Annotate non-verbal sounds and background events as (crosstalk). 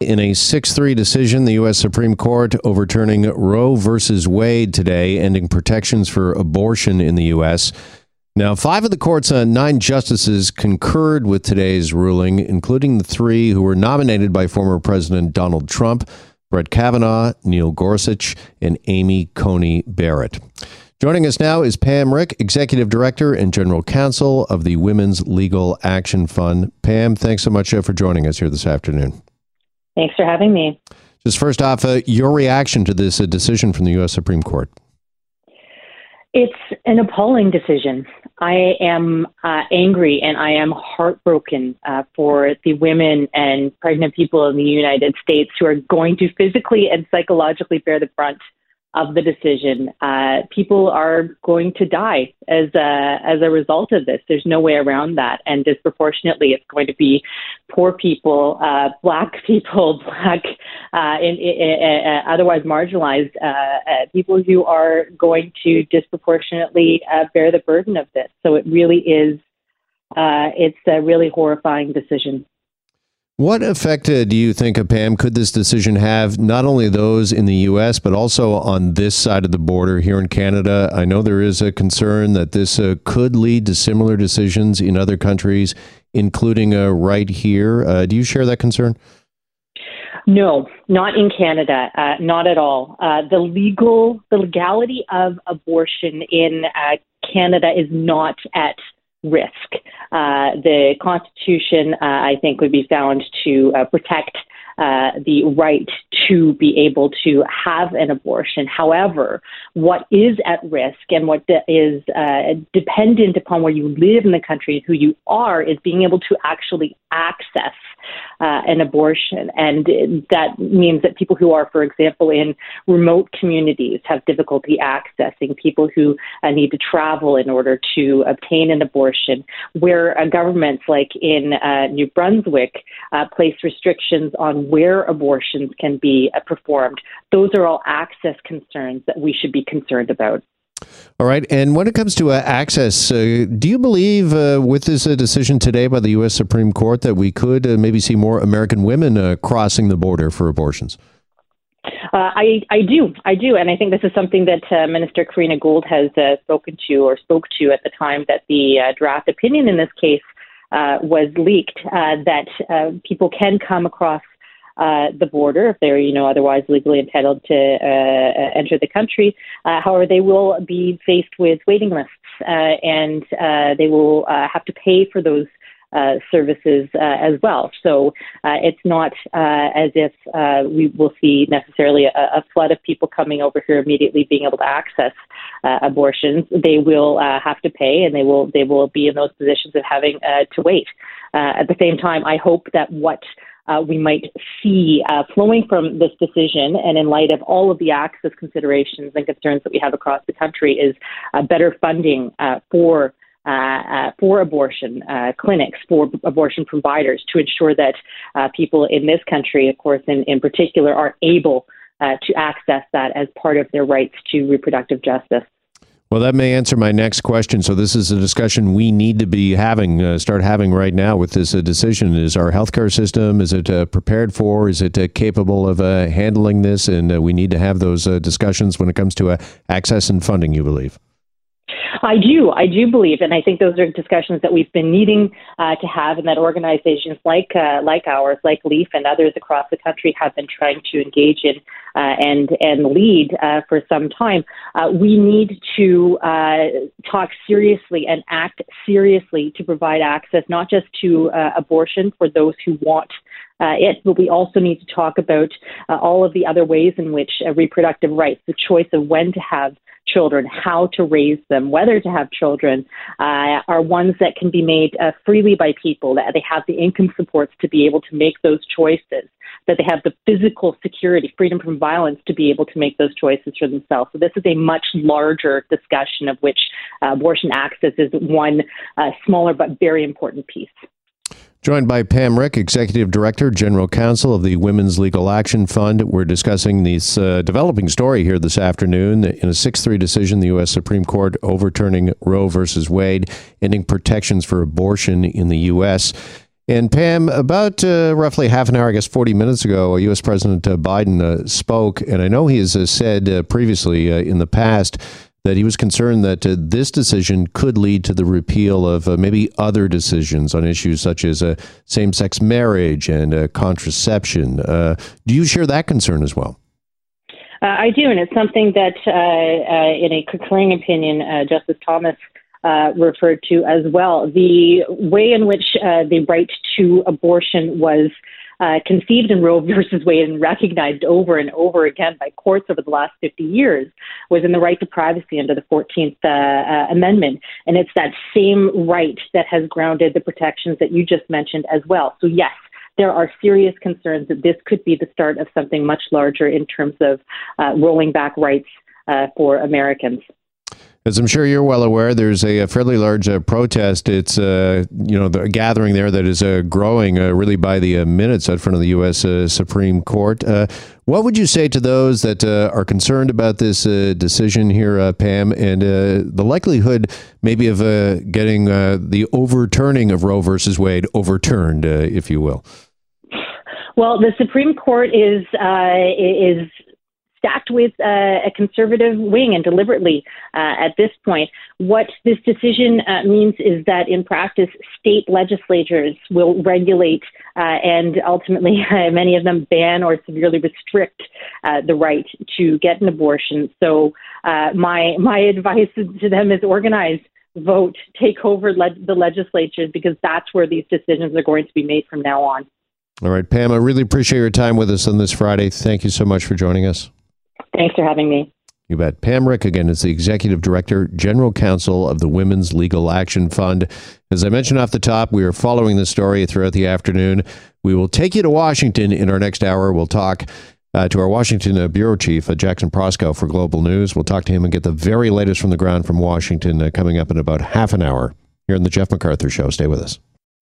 In a 6 3 decision, the U.S. Supreme Court overturning Roe versus Wade today, ending protections for abortion in the U.S. Now, five of the court's uh, nine justices concurred with today's ruling, including the three who were nominated by former President Donald Trump Brett Kavanaugh, Neil Gorsuch, and Amy Coney Barrett. Joining us now is Pam Hrick, Executive Director and General Counsel of the Women's Legal Action Fund. Pam, thanks so much uh, for joining us here this afternoon. Thanks for having me. Just first off, uh, your reaction to this uh, decision from the U.S. Supreme Court. It's an appalling decision. I am uh, angry and I am heartbroken uh, for the women and pregnant people in the United States who are going to physically and psychologically bear the brunt of the decision. Uh, people are going to die as a, as a result of this. There's no way around that. And disproportionately, it's going to be poor people, uh, black (laughs) people, black, uh, in, in, uh, otherwise marginalized uh, uh, people who are going to disproportionately bear the burden of this. So it really is, it's a really horrifying decision. What effect uh, do you think, uh, Pam, could this decision have not only those in the U.S., but also on this side of the border here in Canada? I know there is a concern that this uh, could lead to similar decisions in other countries, including uh, right here. Uh, do you share that concern? No, not in Canada, uh, not at all. the legal, the legality of abortion in Canada is not at risk. Uh, the Constitution, uh, I think, would be found to uh, protect uh, the right to be able to have an abortion. However, what is at risk and what is uh, dependent upon where you live in the country and who you are is being able to actually access uh, an abortion. And that means that people who are, for example, in remote communities have difficulty accessing, people who uh, need to travel in order to obtain an abortion, where uh, governments like in uh, New Brunswick uh, place restrictions on where abortions can be uh, performed. Those are all access concerns that we should be concerned about. All right. And when it comes to uh, access, uh, do you believe uh, with this uh, decision today by the U.S. Supreme Court that we could uh, maybe see more American women uh, crossing the border for abortions? I, I do. I do. And I think this is something that Minister Karina Gould has spoken to or spoke to at the time that the draft opinion in this case was leaked that people can come across uh, the border if they're, you know, otherwise legally entitled to uh, uh, enter the country. Uh, however, they will be faced with waiting lists, uh, and uh, they will have to pay for those. uh, services uh, as well. So uh, it's not as if we will see necessarily a, a, flood of people coming over here immediately being able to access abortions. They will have to pay, and they will they will be in those positions of having to wait. at the same time, I hope that what uh, we might see uh, flowing from this decision, and in light of all of the access considerations and concerns that we have across the country, is uh, better funding uh, for. Uh, uh, for abortion clinics, for abortion providers, to ensure that people in this country, of course, in, in particular, are able to access that as part of their rights to reproductive justice. Well, that may answer my next question. So, this is a discussion we need to be having, uh, start having right now with this uh, decision. Is our healthcare system is it uh, prepared for? Is it uh, capable of uh, handling this? And uh, we need to have those discussions when it comes to access and funding. You believe? I do. I do believe, and I think those are discussions that we've been needing uh, to have, and that organizations like uh, like ours, like Leaf, and others across the country have been trying to engage in uh, and and lead uh, for some time. Uh, we need to uh, talk seriously and act seriously to provide access, not just to abortion for those who want uh, it, but we also need to talk about uh, all of the other ways in which uh, reproductive rights, the choice of when to have children, how to raise them, whether to have children, uh, are ones that can be made uh, freely by people, that they have the income supports to be able to make those choices, that they have the physical security, freedom from violence to be able to make those choices for themselves. So this is a much larger discussion of which uh, abortion access is one uh, smaller but very important piece. Joined by Pam Hrick, Executive Director, General Counsel of the Women's Legal Action Fund. We're discussing this uh, developing story here this afternoon. In a 6 3 decision, the U.S. Supreme Court overturning Roe versus Wade, ending protections for abortion in the U.S. And Pam, about uh, roughly half an hour, I guess 40 minutes ago, U.S. President uh, Biden uh, spoke, and I know he has uh, said uh, previously uh, in the past that he was concerned that this decision could lead to the repeal of maybe other decisions on issues such as same sex marriage and contraception. do you share that concern as well? Uh, I do, and it's something that, uh, uh, in a concurring opinion, uh, Justice Thomas uh, referred to as well. The way in which uh, the right to abortion was conceived in Roe (laughs) versus Wade and recognized over and over again by courts over the last 50 years was in the right to privacy under the 14th Amendment. And it's that same right that has grounded the protections that you just mentioned as well. So, yes, there are serious concerns that this could be the start of something much larger in terms of uh, rolling back rights uh, for Americans. As I'm sure you're well aware, there's a, a fairly large uh, protest. It's uh, you know the gathering there that is uh, growing uh, really by the uh, minutes out front of the U.S. Uh, Supreme Court. what would you say to those that are concerned about this decision here, Pam, and the likelihood maybe of getting the overturning of Roe versus Wade overturned, if you will? Well, the Supreme Court is uh, is stacked with uh, a conservative wing, and deliberately uh, at this point. What this decision uh, means is that in practice, state legislatures will regulate uh, and ultimately, (laughs) many of them ban or severely restrict uh, the right to get an abortion. So, my my advice to them is organize vote, take over le- the legislatures because that's where these decisions are going to be made from now on. All right, Pam, I really appreciate your time with us on this Friday. Thank you so much for joining us. Thanks for having me. You bet. Pam Hrick, again, is the Executive Director, General Counsel of the Women's Legal Action Fund. As I mentioned off the top, we are following the story throughout the afternoon. We will take you to Washington in our next hour. We'll talk uh, to our Washington uh, Bureau Chief, uh, Jackson Proskow, for Global News. We'll talk to him and get the very latest from the ground from Washington uh, coming up in about half an hour here on The Jeff McArthur Show. Stay with us.